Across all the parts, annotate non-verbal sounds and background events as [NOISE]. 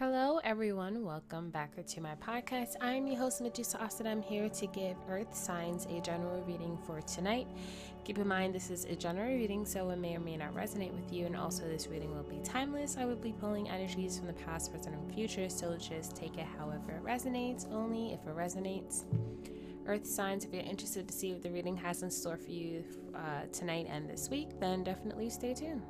Hello, everyone. Welcome back to my podcast. I'm your host, Medusa Asad. I'm here to give Earth signs a general reading for tonight. Keep in mind, this is a general reading, so it may or may not resonate with you, and also this reading will be timeless. I will be pulling energies from the past, present, and future, so just take it however it resonates, only if it resonates. Earth signs, if you're interested to see what the reading has in store for you uh, tonight and this week, then definitely stay tuned.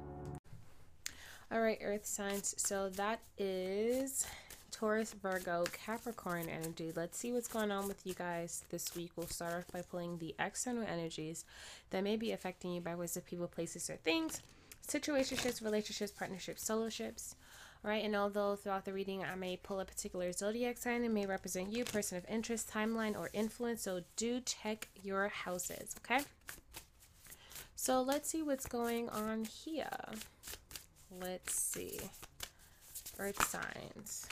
All right, Earth signs. So that is Taurus, Virgo, Capricorn energy. Let's see what's going on with you guys this week. We'll start off by pulling the external energies that may be affecting you by ways of people, places, or things, situationships, relationships, partnerships, soloships. All right, and although throughout the reading I may pull a particular zodiac sign, it may represent you, person of interest, timeline, or influence. So do check your houses, okay? So let's see what's going on here. Let's see. Earth signs.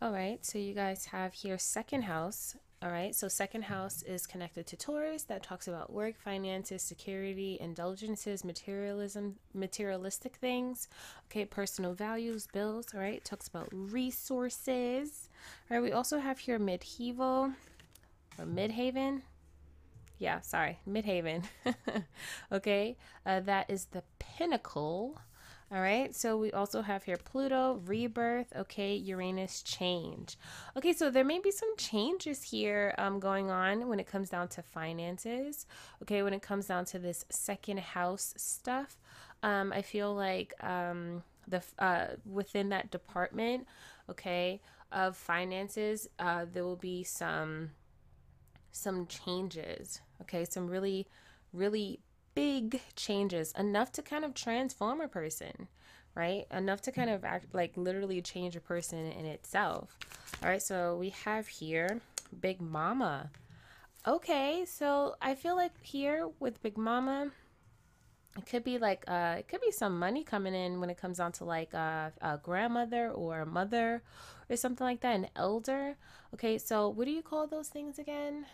All right, so you guys have here second house. All right, so second house is connected to Taurus. That talks about work, finances, security, indulgences, materialism, materialistic things. Okay, personal values, bills. All right, talks about resources. All right, we also have here medieval or Midhaven. Yeah, sorry, Midhaven. [LAUGHS] okay, uh, that is the pinnacle. All right, so we also have here Pluto, rebirth, okay, Uranus, change. Okay, so there may be some changes here um, going on when it comes down to finances. Okay, when it comes down to this second house stuff, um, I feel like um, the uh, within that department, okay, of finances, uh, there will be some some changes, okay? Some really, really big changes, enough to kind of transform a person, right? Enough to kind of act like literally change a person in itself. All right, so we have here Big Mama. Okay, so I feel like here with Big Mama, it could be like uh it could be some money coming in when it comes down to like uh, a grandmother or a mother or something like that an elder okay so what do you call those things again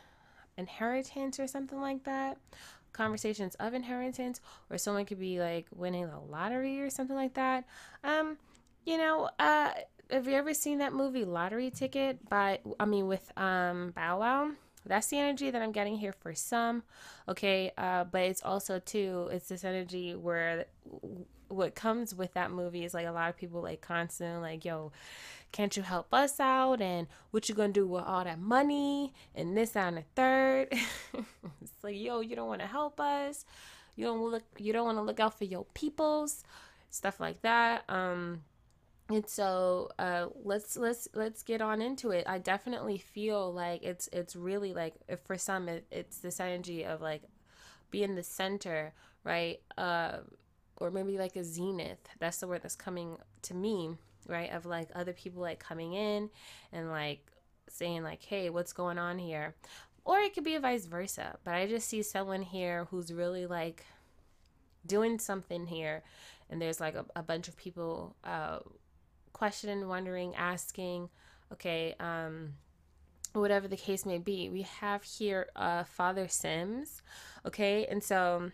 inheritance or something like that conversations of inheritance or someone could be like winning the lottery or something like that. Um you know uh have you ever seen that movie lottery ticket by i mean with um bow wow? That's the energy that i'm getting here for some okay uh but it's also too it's this energy where what comes with that movie is like a lot of people like constantly like yo can't you help us out? And what you gonna do with all that money? And this and the third? [LAUGHS] It's like yo you don't want to help us. You don't look you don't want to look out for your peoples. Stuff like that. Um and so uh let's let's let's get on into it. I definitely feel like it's it's really like for some it, it's this energy of like being the center right uh or maybe like a zenith that's the word that's coming to me right? Of like other people like coming in and like saying like, "Hey, what's going on here?" Or it could be a vice versa. But I just see someone here who's really like doing something here and there's like a, a bunch of people uh questioning, wondering, asking, okay, um whatever the case may be. We have here uh Father Simmons, okay? And so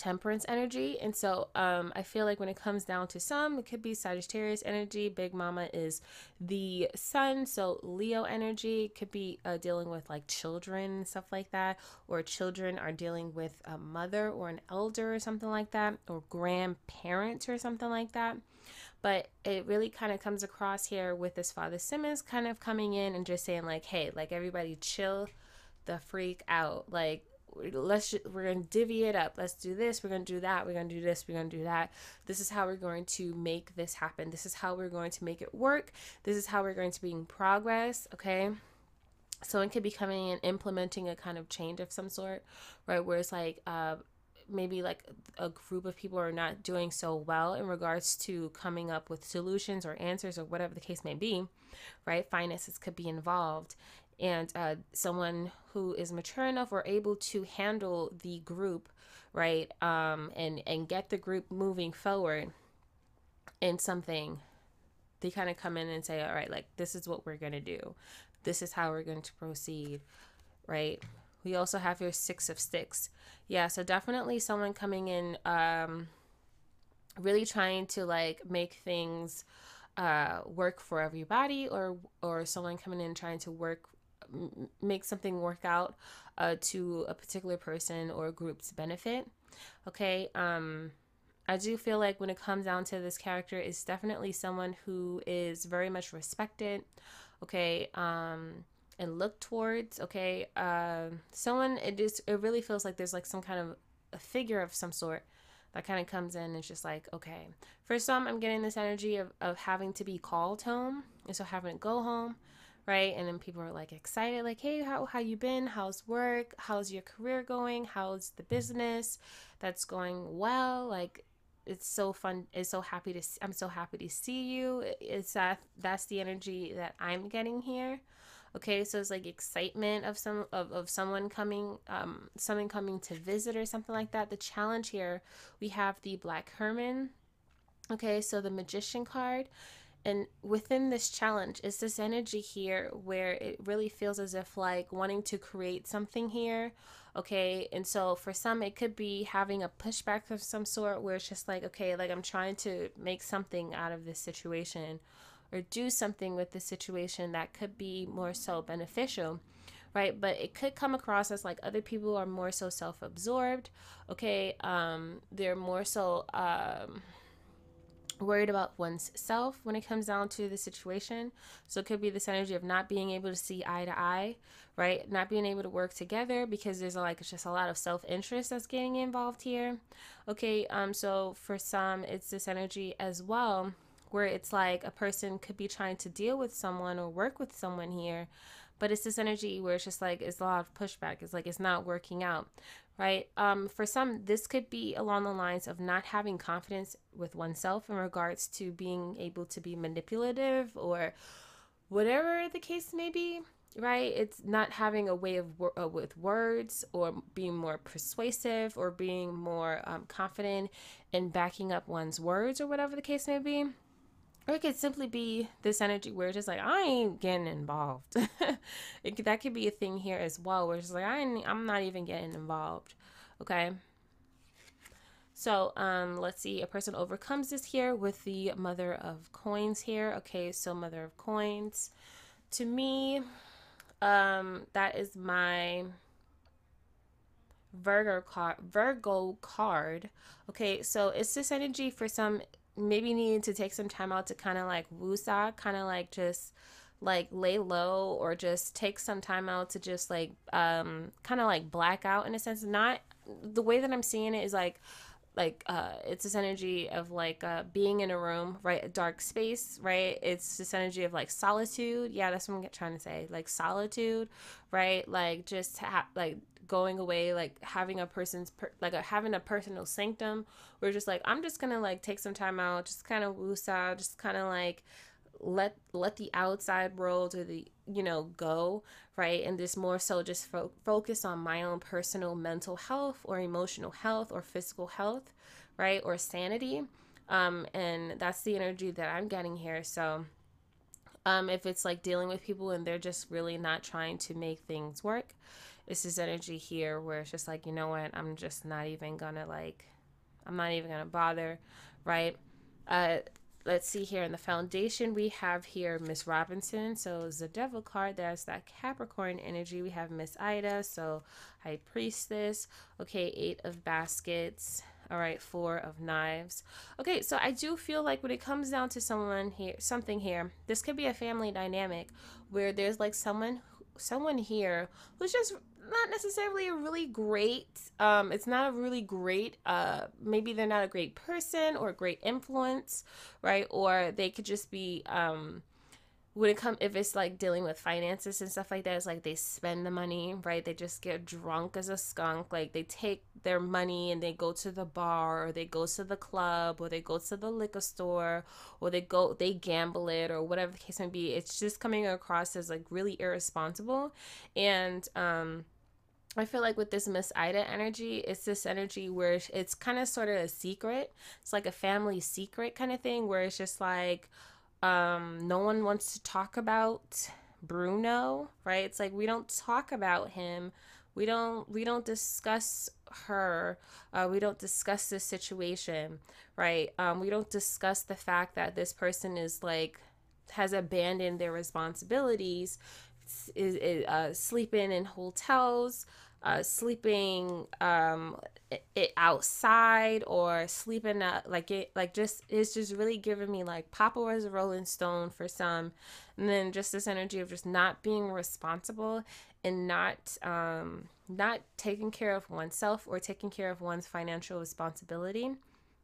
temperance energy. And so um, I feel like when it comes down to some, it could be Sagittarius energy. Big Mama is the sun. So Leo energy could be uh, dealing with like children and stuff like that. Or children are dealing with a mother or an elder or something like that. Or grandparents or something like that. But it really kind of comes across here with this Father Simmons kind of coming in and just saying, like, hey, like everybody chill the freak out. Like, let's we're to divvy it up. Let's do this we're to do that we're to do this we're to do that. This is how we're going to make this happen. This is how we're going to make it work. This is how we're going to be in progress okay? So could be coming and implementing a kind of change of some sort right? Where it's like uh maybe like a group of people are not doing so well in regards to coming up with solutions or answers or whatever the case may be right? Finances could be involved and uh, someone who is mature enough or able to handle the group right um, and and get the group moving forward in something they kind of come in and say all right like this is what we're going to do. This is how we're going to proceed right? We also have your six of sticks. Yeah so definitely someone coming in um really trying to like make things uh work for everybody or or someone coming in trying to work make something work out uh to a particular person or group's benefit okay um I do feel like when it comes down to this character, it's definitely someone who is very much respected, okay, um, and looked towards, okay. Uh, someone it just it really feels like there's like some kind of a figure of some sort that kind of comes in it's just like okay for some i'm getting this energy of, of having to be called home and so having to go home right? And then people are like excited like hey how, how you been? How's work? How's your career going? How's the business that's going well? Like it's so fun it's so happy to i'm so happy to see you. It's that that's the energy that i'm getting here. Okay so it's like excitement of some of, of someone coming um someone coming to visit or something like that. The challenge here we have the black herman. Okay so the magician card and within this challenge is this energy here where it really feels as if like wanting to create something here? Okay and so for some it could be having a pushback of some sort where it's just like okay like i'm trying to make something out of this situation or do something with the situation that could be more so beneficial right? But it could come across as like other people are more so self-absorbed okay? Um they're more so um worried about one's self when it comes down to the situation. So it could be this energy of not being able to see eye to eye, right? Not being able to work together because there's like it's just a lot of self-interest that's getting involved here. Okay, um so for some it's this energy as well where it's like a person could be trying to deal with someone or work with someone here but it's this energy where it's just like it's a lot of pushback it's like it's not working out right? Um, for some, this could be along the lines of not having confidence with oneself in regards to being able to be manipulative or whatever the case may be, right? It's not having a way of uh, with words or being more persuasive or being more um, confident in backing up one's words or whatever the case may be. Or it could simply be this energy where it's just like I ain't getting involved. [LAUGHS] it, that could be a thing here as well, where it's like I I'm not even getting involved. Okay. So um, let's see. A person overcomes this here with the mother of coins here. Okay, so mother of coins. To me, um, that is my Virgo card. Virgo card. Okay, so it's this energy for some maybe needing to take some time out to kind of like woosah, kind of like just like lay low or just take some time out to just like um kind of like black out in a sense. Not the way that i'm seeing it is like like uh it's this energy of like uh being in a room right a dark space right? It's this energy of like solitude. Yeah that's what i'm trying to say. Like solitude right? Like just ha- like going away like having a person's per- like a, having a personal sanctum. We're just like i'm just gonna like take some time out just kind of woosah just kind of like let let the outside world or the you know go right? And this more so just fo- focus on my own personal mental health or emotional health or physical health right? Or sanity. Um and that's the energy that i'm getting here. So um if it's like dealing with people and they're just really not trying to make things work this energy here where it's just like, you know what, I'm just not even gonna like, I'm not even gonna bother, right? Uh, let's see here in the foundation we have here miss robinson. So it's the devil card that's that capricorn energy. We have miss ida so high priestess. Okay eight of baskets. All right four of knives. Okay so i do feel like when it comes down to someone here something here this could be a family dynamic where there's like someone someone here who's just not necessarily a really great um it's not a really great uh maybe they're not a great person or a great influence right? Or they could just be um when it come if it's like dealing with finances and stuff like that it's like they spend the money right? They just get drunk as a skunk. Like they take their money and they go to the bar or they go to the club or they go to the liquor store or they go they gamble it or whatever the case may be. It's just coming across as like really irresponsible. And um I feel like with this Miss Ida energy, it's this energy where it's kind of sort of a secret. It's like a family secret kind of thing where it's just like um, no one wants to talk about Bruno, right? It's like we don't talk about him. we don't we don't discuss her uh, we don't discuss this situation right um, we don't discuss the fact that this person is like has abandoned their responsibilities is, is uh, sleeping in hotels uh, sleeping um, it, outside or sleeping at, like it like just it's just really giving me like Papa was a Rolling Stone for some, and then just this energy of just not being responsible and not um, not taking care of oneself or taking care of one's financial responsibility.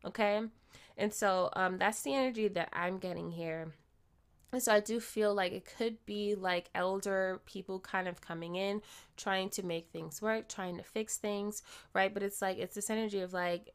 Okay, and so um, that's the energy that I'm getting here so I do feel like it could be like elder people kind of coming in, trying to make things work, trying to fix things, right? But it's like, it's this energy of like,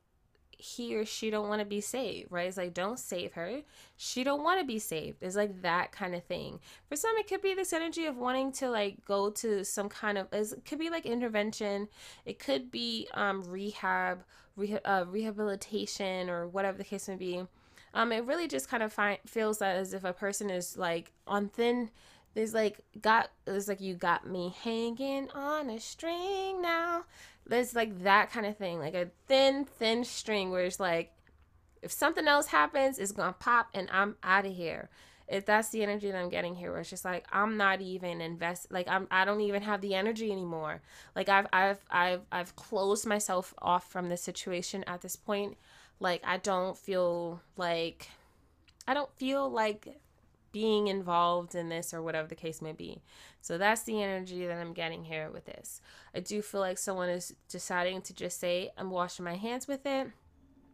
he or she don't want to be saved, right? It's like don't save her. She don't want to be saved. It's like that kind of thing. For some, it could be this energy of wanting to like go to some kind of. It could be like intervention. It could be um rehab, reha- uh, rehabilitation, or whatever the case may be um, it really just kind of find, feels as if a person is like on thin. There's like got it's like you got me hanging on a string now. There's like that kind of thing, like a thin, thin string where it's like if something else happens, it's gonna pop and I'm out of here. If that's the energy that I'm getting here, where it's just like I'm not even invest, like I'm I don't even have the energy anymore. Like I've I've I've I've closed myself off from the situation at this point. Like I don't feel like I don't feel like being involved in this or whatever the case may be. So that's the energy that I'm getting here with this. I do feel like someone is deciding to just say, I'm washing my hands with it,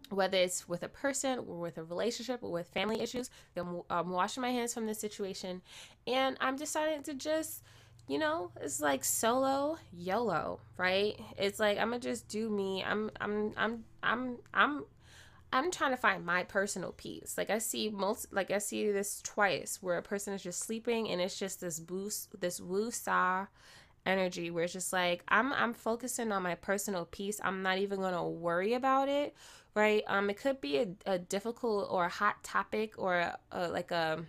whether it's with a person or with a relationship or with family issues. I'm, I'm washing my hands from this situation and I'm deciding to just. You know, it's like solo YOLO, right? It's like I'm gonna just do me. I'm I'm I'm I'm I'm I'm trying to find my personal peace. Like I see most, like I see this twice where a person is just sleeping and it's just this boost, this woosah energy where it's just like I'm I'm focusing on my personal peace. I'm not even gonna worry about it, right? Um, it could be a, a difficult or a hot topic or a, a, like a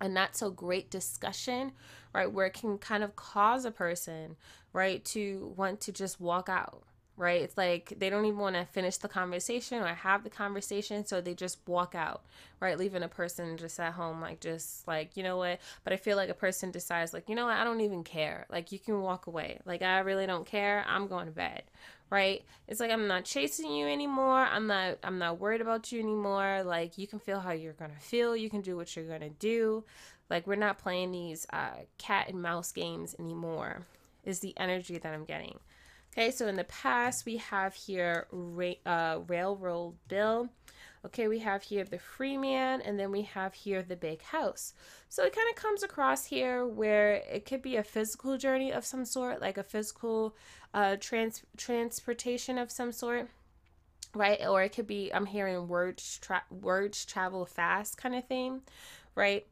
a not so great discussion, right? Where it can kind of cause a person, right, to want to just walk out right? It's like they don't even want to finish the conversation or have the conversation, so they just walk out, right? Leaving a person just at home, like, just like, you know what? But I feel like a person decides, like, you know what? I don't even care. Like, you can walk away. Like, I really don't care. I'm going to bed, right? It's like I'm not chasing you anymore. I'm not, I'm not worried about you anymore. Like, you can feel how you're going to feel. You can do what you're going to do. Like, we're not playing these uh, cat and mouse games anymore, is the energy that I'm getting. Okay, so in the past, we have here ra- uh, Railroad Bill. Okay, we have here the free man, and then we have here the big house. So it kind of comes across here where it could be a physical journey of some sort, like a physical uh, trans- transportation of some sort, right? Or it could be, I'm hearing words, tra- words travel fast kind of thing, right?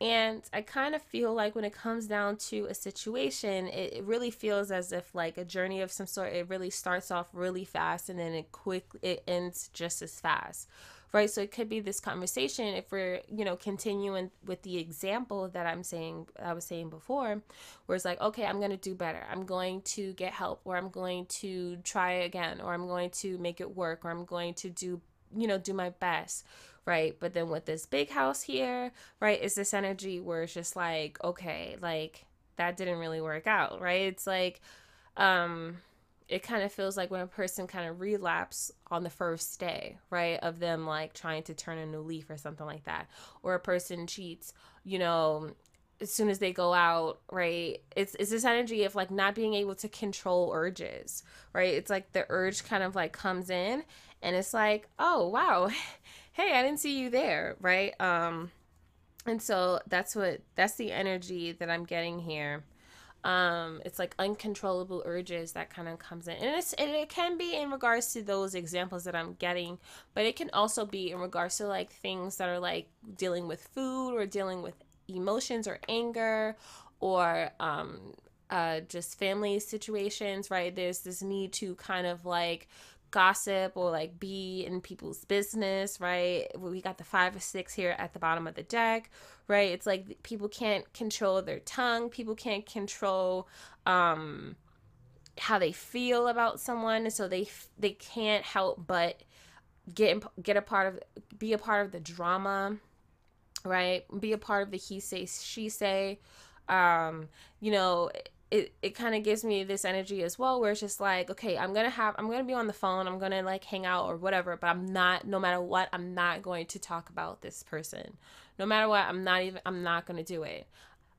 And I kind of feel like when it comes down to a situation, it, it, really feels as if like a journey of some sort. It really starts off really fast and then it quick it ends just as fast, right? So it could be this conversation if we're you know continuing with the example that I'm saying I was saying before, where it's like okay, I'm gonna do better. I'm going to get help, or I'm going to try again, or I'm going to make it work, or I'm going to do you know do my best right? But then with this big house here, right, is this energy where it's just like, okay, like that didn't really work out, right? It's like, um, it kind of feels like when a person kind of relapse on the first day, right, of them like trying to turn a new leaf or something like that, or a person cheats, you know, as soon as they go out, right? It's it's this energy of like not being able to control urges, right? It's like the urge kind of like comes in and it's like, oh wow, [LAUGHS] hey, I didn't see you there, right? Um, and so that's what that's the energy that I'm getting here. Um, it's like uncontrollable urges that kind of comes in, and it's and it can be in regards to those examples that I'm getting, but it can also be in regards to like things that are like dealing with food or dealing with emotions or anger or um uh, just family situations, right? There's this need to kind of like gossip or like be in people's business, right? We got the five or six here at the bottom of the deck, right? It's like people can't control their tongue, people can't control um how they feel about someone so they they can't help but get get a part of be a part of the drama right be a part of the he say she say um you know it, it kind of gives me this energy as well where it's just like okay i'm gonna have i'm gonna be on the phone i'm gonna like hang out or whatever but i'm not no matter what i'm not going to talk about this person. No matter what i'm not even i'm not gonna do it.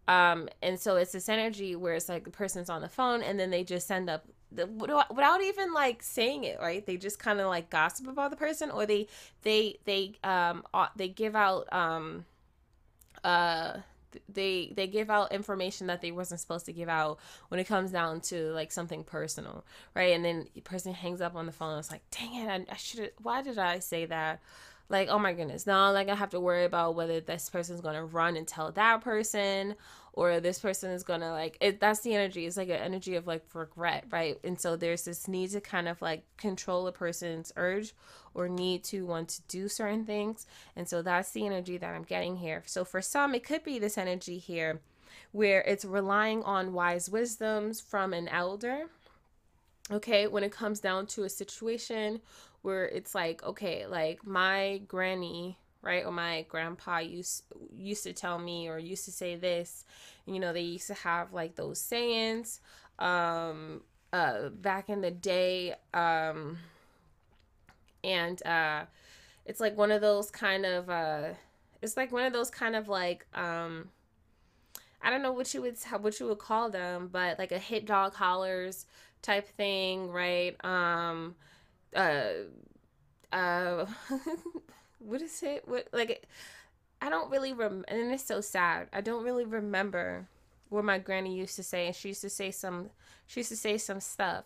Um and so it's this energy where it's like the person's on the phone and then they just send up the, without even like saying it right? They just kind of like gossip about the person or they they they um they give out um uh they they give out information that they wasn't supposed to give out when it comes down to like something personal right? And then the person hangs up on the phone it's like dang it i, I should why did i say that? Like oh my goodness now like i have to worry about whether this person's gonna run and tell that person or this person is gonna like it that's the energy it's like an energy of like regret right? And so there's this need to kind of like control a person's urge or need to want to do certain things. And so that's the energy that i'm getting here. So for some it could be this energy here where it's relying on wise wisdoms from an elder okay? When it comes down to a situation where it's like okay like my granny right or my grandpa used used to tell me or used to say this you know they used to have like those sayings um uh back in the day um and uh it's like one of those kind of uh it's like one of those kind of like um I don't know what you would what you would call them, but like a hit dog hollers type thing, right? Um uh uh [LAUGHS] what is it? What like I don't really rem and it's so sad. I don't really remember what my granny used to say and she used to say some she used to say some stuff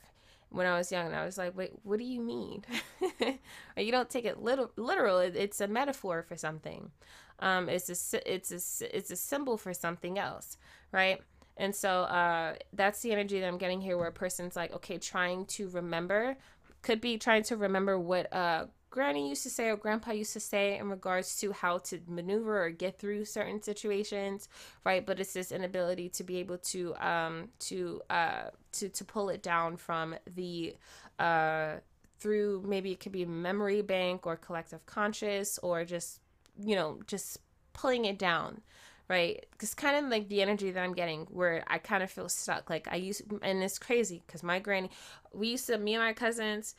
when I was young and I was like, "Wait, what do you mean?" [LAUGHS] you don't take it literal literal. It's a metaphor for something. Um it's a it's a it's a symbol for something else, right? And so uh, that's the energy that I'm getting here, where a person's like, okay, trying to remember, could be trying to remember what uh, granny used to say or grandpa used to say in regards to how to maneuver or get through certain situations right? But it's this inability to be able to um to uh to to pull it down from the uh through maybe it could be memory bank or collective conscious or just you know just pulling it down right? Because kind of like the energy that i'm getting where i kind of feel stuck. Like i used and it's crazy because my granny we used to me and my cousins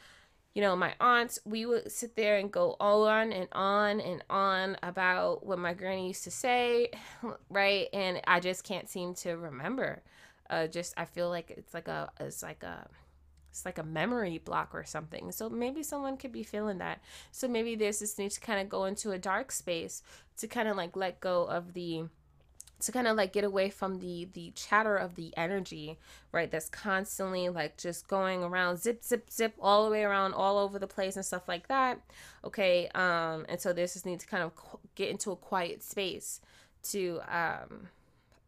you know, my aunts, we would sit there and go on and on and on about what my granny used to say, [LAUGHS] right? And I just can't seem to remember. Uh, just I feel like it's like a it's like a it's like a memory block or something. So maybe someone could be feeling that. So maybe there's this need to kind of go into a dark space to kind of like let go of the to kind of like get away from the the chatter of the energy right that's constantly like just going around zip zip zip all the way around all over the place and stuff like that okay um and so there's this need to kind of get into a quiet space to um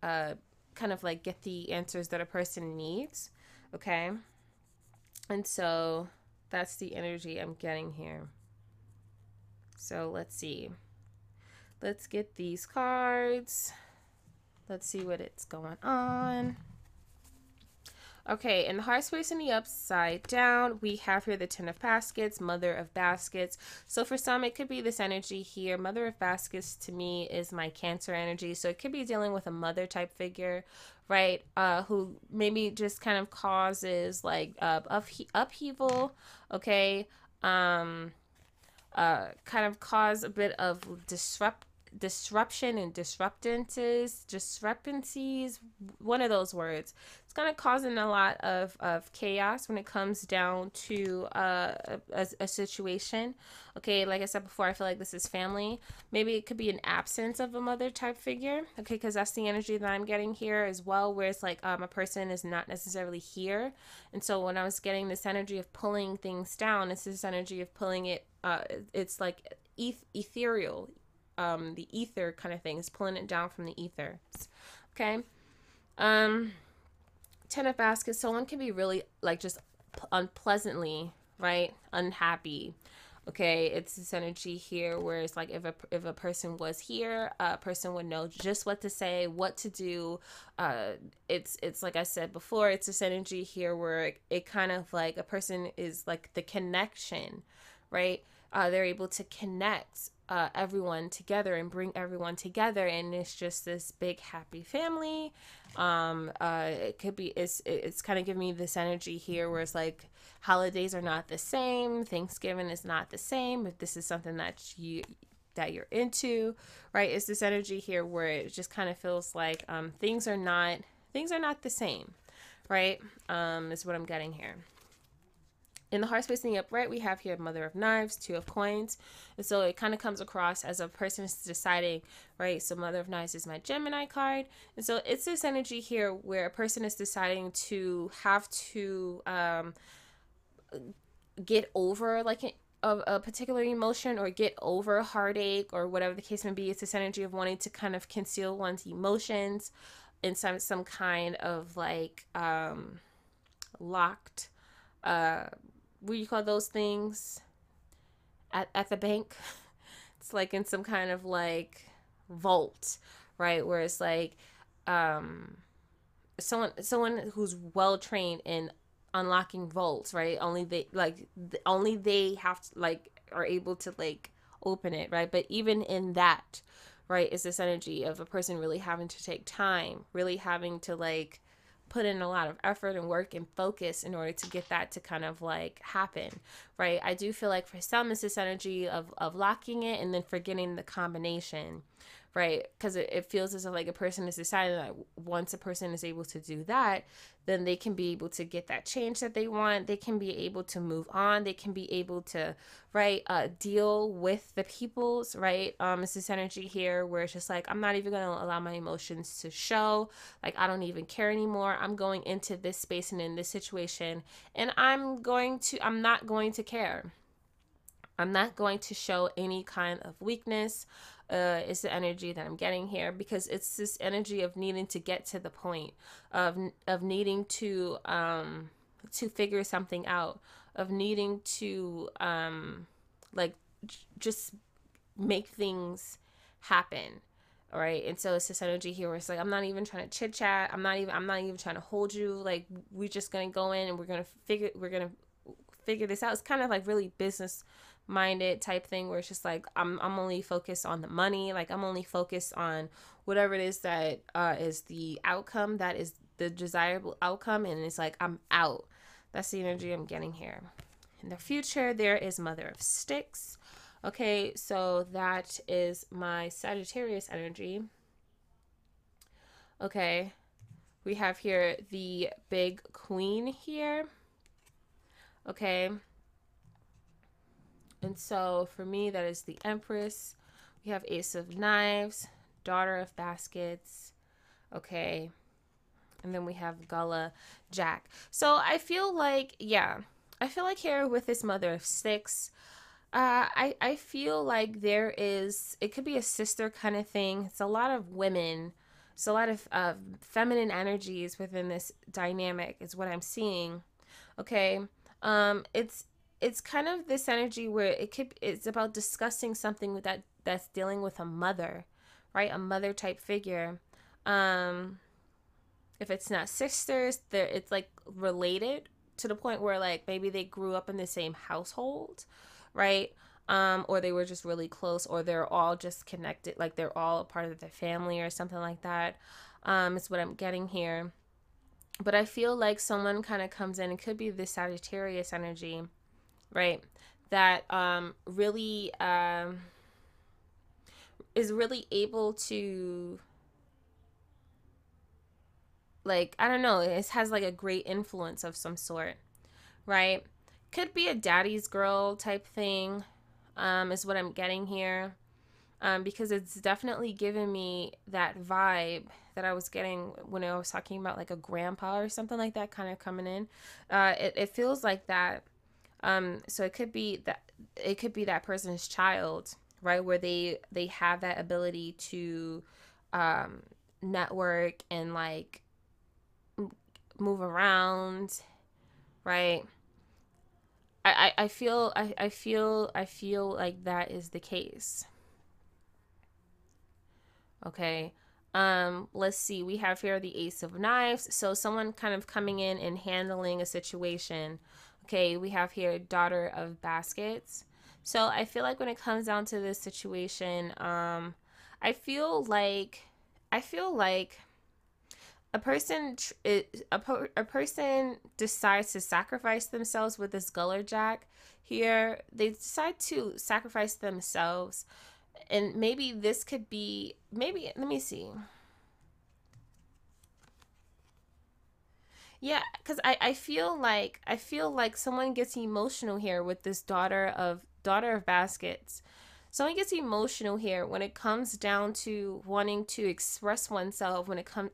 uh kind of like get the answers that a person needs okay? And so that's the energy i'm getting here. So let's see. Let's get these cards Let's see what it's going on. Okay, in the heart space in the upside down, we have here the Ten of Baskets, Mother of Baskets. So for some, it could be this energy here. Mother of Baskets to me is my Cancer energy. So it could be dealing with a mother type figure, right? Uh, who maybe just kind of causes like uh, uphe- upheaval, okay? Um, uh, kind of cause a bit of disrupt disruption and disruptances, discrepancies, one of those words. It's kind of causing a lot of, of chaos when it comes down to uh, a, a situation. Okay, like I said before, I feel like this is family. Maybe it could be an absence of a mother type figure. Okay, because that's the energy that I'm getting here as well, where it's like um, a person is not necessarily here. And so when I was getting this energy of pulling things down, it's this energy of pulling it, uh, it's like eth- ethereal um, the ether kind of things, pulling it down from the ether. Okay. Um, ten of baskets. Someone can be really like just unpleasantly, right? Unhappy. Okay, it's this energy here where it's like if a if a person was here, a person would know just what to say, what to do. Uh, it's it's like I said before, it's this energy here where it, it kind of like a person is like the connection, right? Uh, they're able to connect uh, everyone together and bring everyone together and it's just this big happy family. Um uh it could be it's it's kind of giving me this energy here where it's like holidays are not the same thanksgiving is not the same if this is something that you that you're into right? It's this energy here where it just kind of feels like um things are not things are not the same right? Um is what i'm getting here in the heart space upright, we have here Mother of Knives, Two of Coins. And so it kind of comes across as a person is deciding, right? So Mother of Knives is my Gemini card. And so it's this energy here where a person is deciding to have to um, get over like a, a particular emotion or get over heartache or whatever the case may be. It's this energy of wanting to kind of conceal one's emotions in some some kind of like um, locked uh what do you call those things at, at the bank? [LAUGHS] It's like in some kind of like vault right? Where it's like um someone someone who's well trained in unlocking vaults right? Only they like only they have to like are able to like open it right? But even in that right is this energy of a person really having to take time really having to like put in a lot of effort and work and focus in order to get that to kind of like happen right? I do feel like for some it's this energy of of locking it and then forgetting the combination right? Because it, it feels as if like a person is deciding that once a person is able to do that then they can be able to get that change that they want. They can be able to move on. They can be able to right uh deal with the people's right? Um it's this energy here where it's just like i'm not even gonna allow my emotions to show. Like i don't even care anymore. I'm going into this space and in this situation and i'm going to i'm not going to care. I'm not going to show any kind of weakness. Uh, is the energy that I'm getting here because it's this energy of needing to get to the point of of needing to um to figure something out of needing to um like j- just make things happen all right and so it's this energy here where it's like i'm not even trying to chit chat i'm not even i'm not even trying to hold you like we're just gonna go in and we're gonna figure we're gonna figure this out. It's kind of like really business minded type thing where it's just like I'm I'm only focused on the money, like I'm only focused on whatever it is that uh, is the outcome that is the desirable outcome and it's like I'm out. That's the energy I'm getting here. In the future there is Mother of Sticks. Okay, so that is my Sagittarius energy. Okay. We have here the big queen here. Okay. And so for me, that is the Empress. We have Ace of Knives, Daughter of Baskets. Okay. And then we have Gullah Jack. So I feel like, yeah, I feel like here with this Mother of Sticks, uh, I, I feel like there is, it could be a sister kind of thing. It's a lot of women. It's a lot of uh, feminine energies within this dynamic, is what I'm seeing. Okay. Um, it's it's kind of this energy where it could it's about discussing something that that's dealing with a mother right? A mother type figure. Um if it's not sisters there it's like related to the point where like maybe they grew up in the same household right? Um or they were just really close or they're all just connected like they're all a part of the family or something like that um is what i'm getting here. But i feel like someone kind of comes in it could be the sagittarius energy right? That um, really um, is really able to like I don't know, it has like a great influence of some sort, right? Could be a daddy's girl type thing, um, is what I'm getting here. Um, because it's definitely given me that vibe that I was getting when I was talking about like a grandpa or something like that kind of coming in. Uh, it, it feels like that um, so it could be that it could be that person's child, right, where they they have that ability to um, network and like move around, right? I, I, I feel I, I feel I feel like that is the case. Okay. Um, let's see. We have here the Ace of Knives. So someone kind of coming in and handling a situation. Okay, we have here Daughter of Baskets. So I feel like when it comes down to this situation, um, I feel like I feel like a person a, a person decides to sacrifice themselves with this Gullah Jack here. They decide to sacrifice themselves. And maybe this could be maybe let me see yeah because I, I feel like i feel like someone gets emotional here with this daughter of daughter of baskets. Someone gets emotional here when it comes down to wanting to express oneself when it comes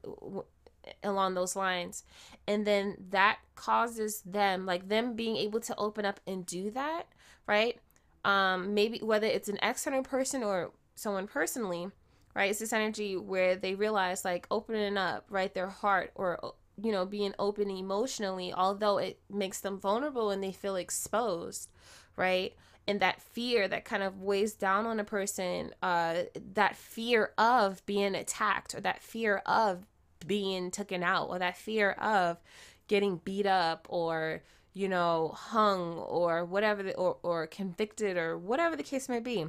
along those lines. And then that causes them like them being able to open up and do that right? Um maybe whether it's an external person or someone personally right? It's this energy where they realize like opening up right their heart or you know being open emotionally although it makes them vulnerable and they feel exposed right? And that fear that kind of weighs down on a person uh that fear of being attacked or that fear of being taken out or that fear of getting beat up or you know hung or whatever the, or, or convicted or whatever the case may be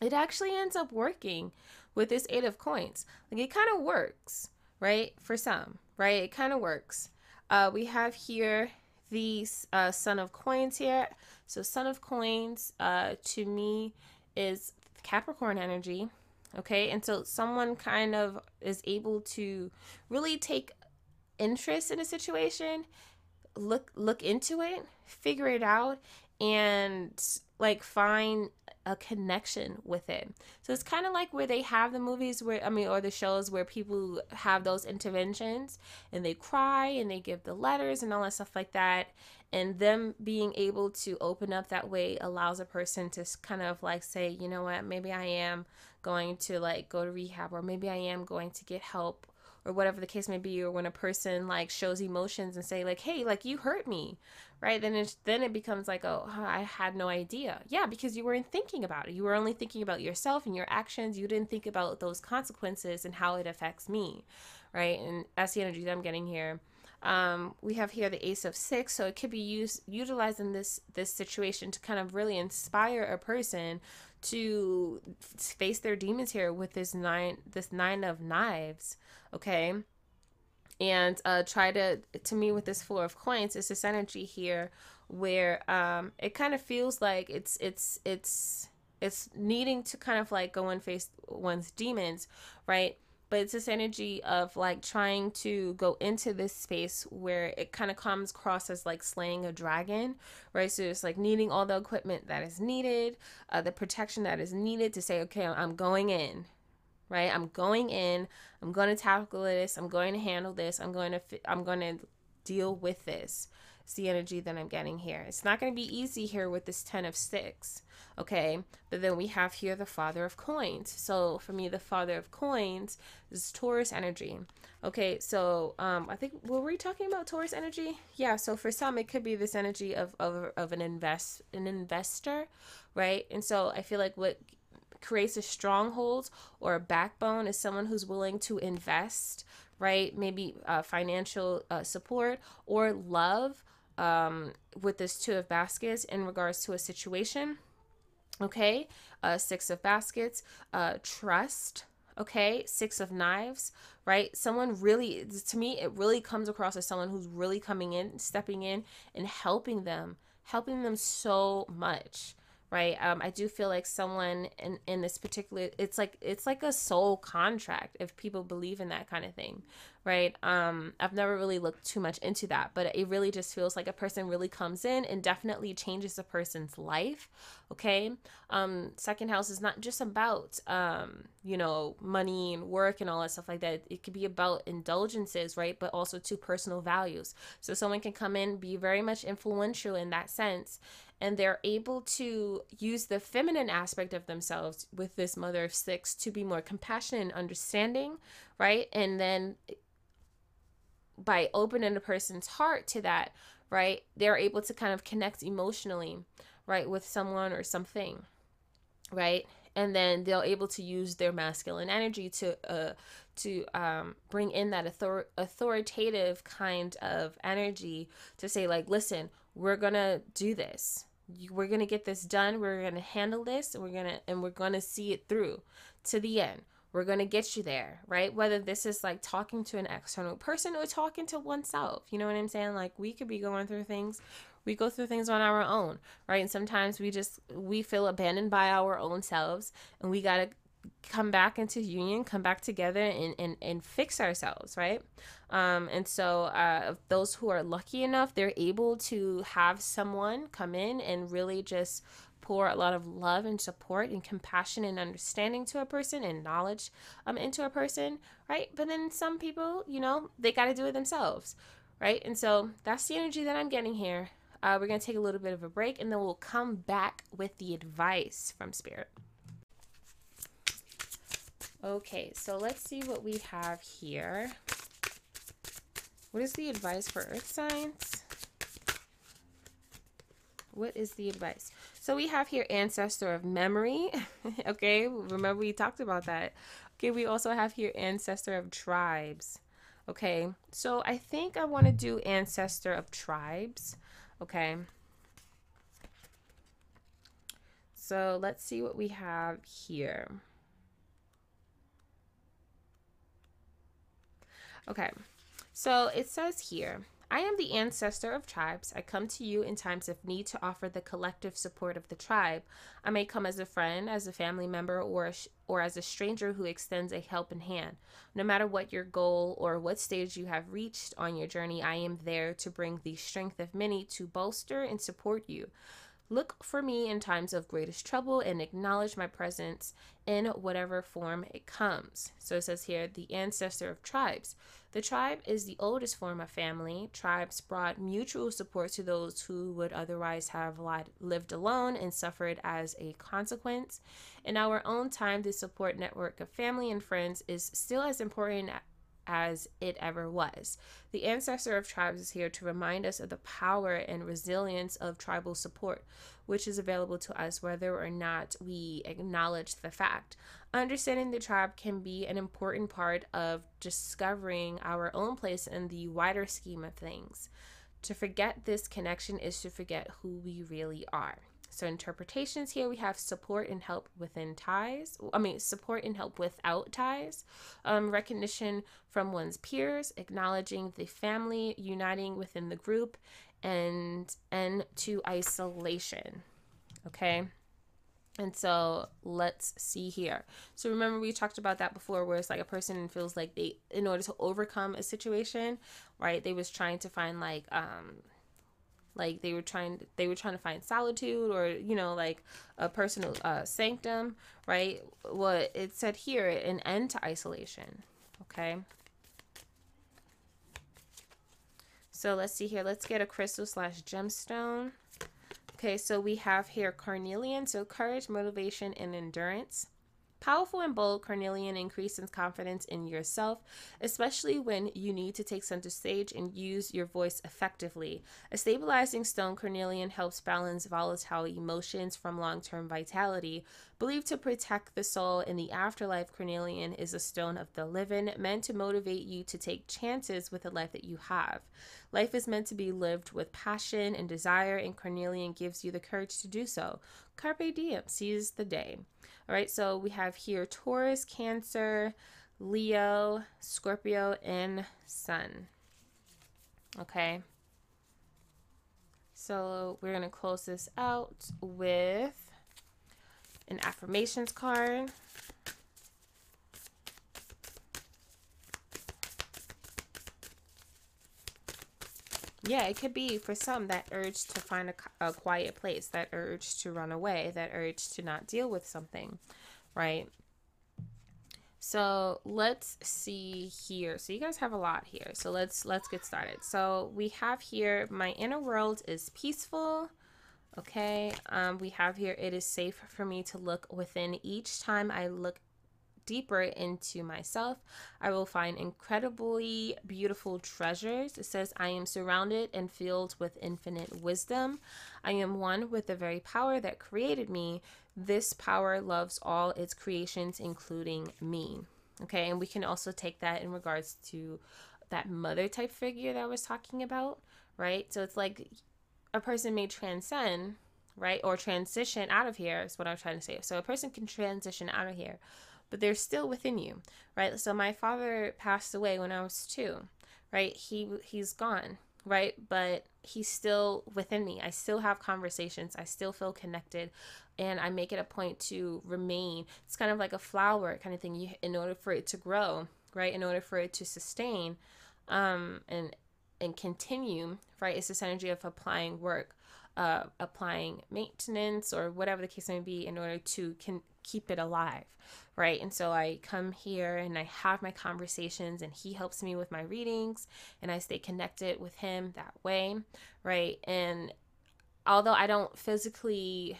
it actually ends up working with this eight of coins. Like it kind of works right for some right? It kind of works. Uh, we have here the uh, son of coins here. So son of coins uh, to me is capricorn energy Okay. And so someone kind of is able to really take interest in a situation, look look into it, figure it out and like find a connection with it. So it's kind of like where they have the movies where I mean or the shows where people have those interventions and they cry and they give the letters and all that stuff like that. And them being able to open up that way allows a person to kind of like say, you know what, maybe I am going to like go to rehab or maybe I am going to get help or whatever the case may be or when a person like shows emotions and say like hey like you hurt me right? Then it then it becomes like oh i had no idea. Yeah because you weren't thinking about it. You were only thinking about yourself and your actions. You didn't think about those consequences and how it affects me right? And that's the energy that i'm getting here. Um, we have here the ace of sticks so it could be used utilized in this this situation to kind of really inspire a person to face their demons here with this nine this nine of knives okay? And uh try to to me with this four of coins. It's this energy here where um it kind of feels like it's it's it's it's needing to kind of like go and face one's demons right but it's this energy of like trying to go into this space where it kind of comes across as like slaying a dragon right? So it's like needing all the equipment that is needed uh, the protection that is needed to say okay i'm going in right? I'm going in. I'm going to tackle this. I'm going to handle this. I'm going to i'm going to deal with this it's the energy that I'm getting here. It's not going to be easy here with this 10 of sticks. Okay. But then we have here the father of coins. So for me, the father of coins is Taurus energy. Okay. So um, I think, were we talking about Taurus energy? Yeah. So for some, it could be this energy of, of, of an invest, an investor, right? And so I feel like what creates a stronghold or a backbone is someone who's willing to invest right maybe uh, financial uh, support or love um, with this two of baskets in regards to a situation. Okay, uh, six of baskets, uh, trust. Okay, six of knives, right? Someone really, to me, it really comes across as someone who's really coming in, stepping in, and helping them, helping them so much right? Um, i do feel like someone in in this particular it's like it's like a soul contract if people believe in that kind of thing right? Um i've never really looked too much into that but it really just feels like a person really comes in and definitely changes a person's life okay? Um second house is not just about um you know money and work and all that stuff like that. It could be about indulgences right? But also to personal values. So someone can come in be very much influential in that sense and they're able to use the feminine aspect of themselves with this mother of sticks to be more compassionate and understanding, right? And then by opening a person's heart to that, right? They're able to kind of connect emotionally, right, with someone or something, right? And then they're able to use their masculine energy to uh to um bring in that author- authoritative kind of energy to say like, listen, we're gonna do this. We're gonna get this done. We're gonna handle this. and We're gonna and we're gonna see it through to the end we're going to get you there, right? Whether this is like talking to an external person or talking to oneself. You know what I'm saying? Like we could be going through things. We go through things on our own, right? And sometimes we just we feel abandoned by our own selves and we got to come back into union, come back together and, and, and fix ourselves, right? Um, and so, uh, those who are lucky enough, they're able to have someone come in and really just pour a lot of love and support and compassion and understanding to a person and knowledge um, into a person, right? But then some people, you know, they got to do it themselves, right? And so that's the energy that I'm getting here. Uh, we're going to take a little bit of a break and then we'll come back with the advice from Spirit. Okay, so let's see what we have here. What is the advice for earth signs? What is the advice? So we have here ancestor of memory. [LAUGHS] okay, remember we talked about that. Okay, we also have here ancestor of tribes. Okay, so I think I want to do ancestor of tribes. Okay. So let's see what we have here. Okay, so it says here I am the ancestor of tribes. I come to you in times of need to offer the collective support of the tribe. I may come as a friend, as a family member, or a sh- or as a stranger who extends a helping hand. No matter what your goal or what stage you have reached on your journey, I am there to bring the strength of many to bolster and support you. Look for me in times of greatest trouble and acknowledge my presence in whatever form it comes. So it says here, the ancestor of tribes. The tribe is the oldest form of family. Tribes brought mutual support to those who would otherwise have lived alone and suffered as a consequence. In our own time, the support network of family and friends is still as important as it ever was. The ancestor of tribes is here to remind us of the power and resilience of tribal support, which is available to us whether or not we acknowledge the fact. Understanding the tribe can be an important part of discovering our own place in the wider scheme of things. To forget this connection is to forget who we really are. So interpretations here we have support and help within ties. I mean support and help without ties. Um, recognition from one's peers, acknowledging the family, uniting within the group, and and to isolation. Okay. And so let's see here. So remember we talked about that before where it's like a person feels like they in order to overcome a situation, right? They was trying to find like um like they were trying they were trying to find solitude or you know like a personal uh, sanctum right? What it said here an end to isolation okay? So let's see here. Let's get a crystal slash gemstone. Okay so we have here carnelian so courage motivation and endurance Powerful and bold, Carnelian increases confidence in yourself, especially when you need to take center stage and use your voice effectively. A stabilizing stone, Carnelian helps balance volatile emotions from long term vitality. Believed to protect the soul in the afterlife, Carnelian is a stone of the living, meant to motivate you to take chances with the life that you have. Life is meant to be lived with passion and desire, and Carnelian gives you the courage to do so. Carpe diem, seize the day. All right, so we have here Taurus, Cancer, Leo, Scorpio, and Sun. Okay. So we're going to close this out with an affirmations card. Yeah, it could be for some that urge to find a, a quiet place, that urge to run away, that urge to not deal with something, right? So let's see here. So you guys have a lot here. So let's let's get started. So we have here my inner world is peaceful. Okay. Um, we have here it is safe for me to look within each time I look deeper into myself, I will find incredibly beautiful treasures. It says, I am surrounded and filled with infinite wisdom. I am one with the very power that created me. This power loves all its creations, including me. Okay, and we can also take that in regards to that mother type figure that I was talking about, right? So it's like a person may transcend, right? Or transition out of here is what I'm trying to say. So a person can transition out of here, but they're still within you, right? So my father passed away when I was two, right? He he's gone, right? But he's still within me. I still have conversations. I still feel connected and I make it a point to remain. It's kind of like a flower kind of thing. You in order for it to grow, right? In order for it to sustain um and and continue, right? It's this energy of applying work, uh, applying maintenance or whatever the case may be in order to can keep it alive, right? And so I come here and I have my conversations, and he helps me with my readings, and I stay connected with him that way, right? And although I don't physically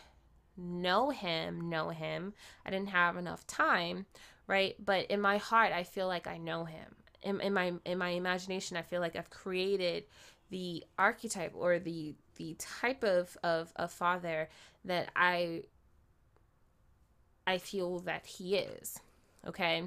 know him, know him, I didn't have enough time, right? But in my heart, I feel like I know him. In, in my in my imagination, I feel like I've created the archetype or the the type of of a father that I I feel that he is. Okay.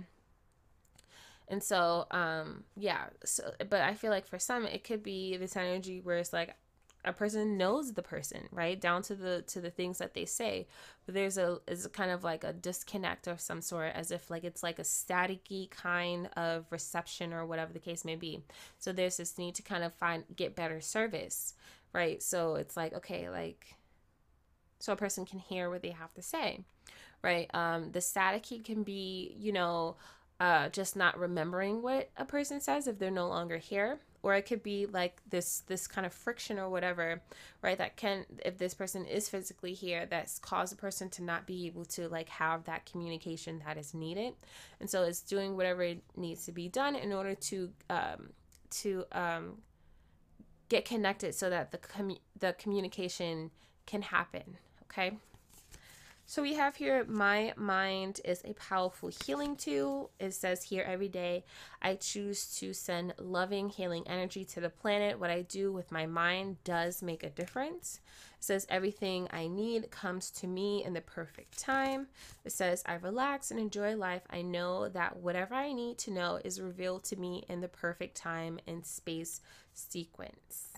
And so, um, yeah. So, but I feel like for some, it could be this energy where it's like a person knows the person, right, down to the to the things that they say. But there's a is kind of like a disconnect of some sort, as if like it's like a staticky kind of reception or whatever the case may be. So there's this need to kind of find get better service, right? So it's like okay, like so a person can hear what they have to say right? Um, the staticky can be, you know, uh, just not remembering what a person says if they're no longer here or it could be like this this kind of friction or whatever right that can if this person is physically here that's caused a person to not be able to like have that communication that is needed and so it's doing whatever it needs to be done in order to um to um get connected so that the commu- the communication can happen okay so we have here my mind is a powerful healing tool. It says here every day I choose to send loving healing energy to the planet. What I do with my mind does make a difference. It says everything I need comes to me in the perfect time. It says I relax and enjoy life. I know that whatever I need to know is revealed to me in the perfect time and space sequence.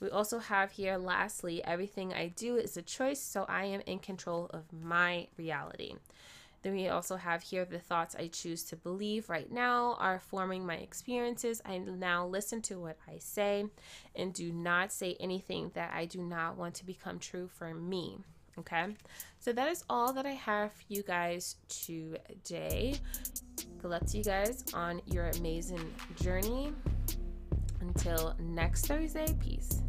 We also have here, lastly, everything I do is a choice, so I am in control of my reality. Then we also have here the thoughts I choose to believe right now are forming my experiences. I now listen to what I say and do not say anything that I do not want to become true for me. Okay, so that is all that I have for you guys today. Good luck to you guys on your amazing journey. Until next Thursday, peace.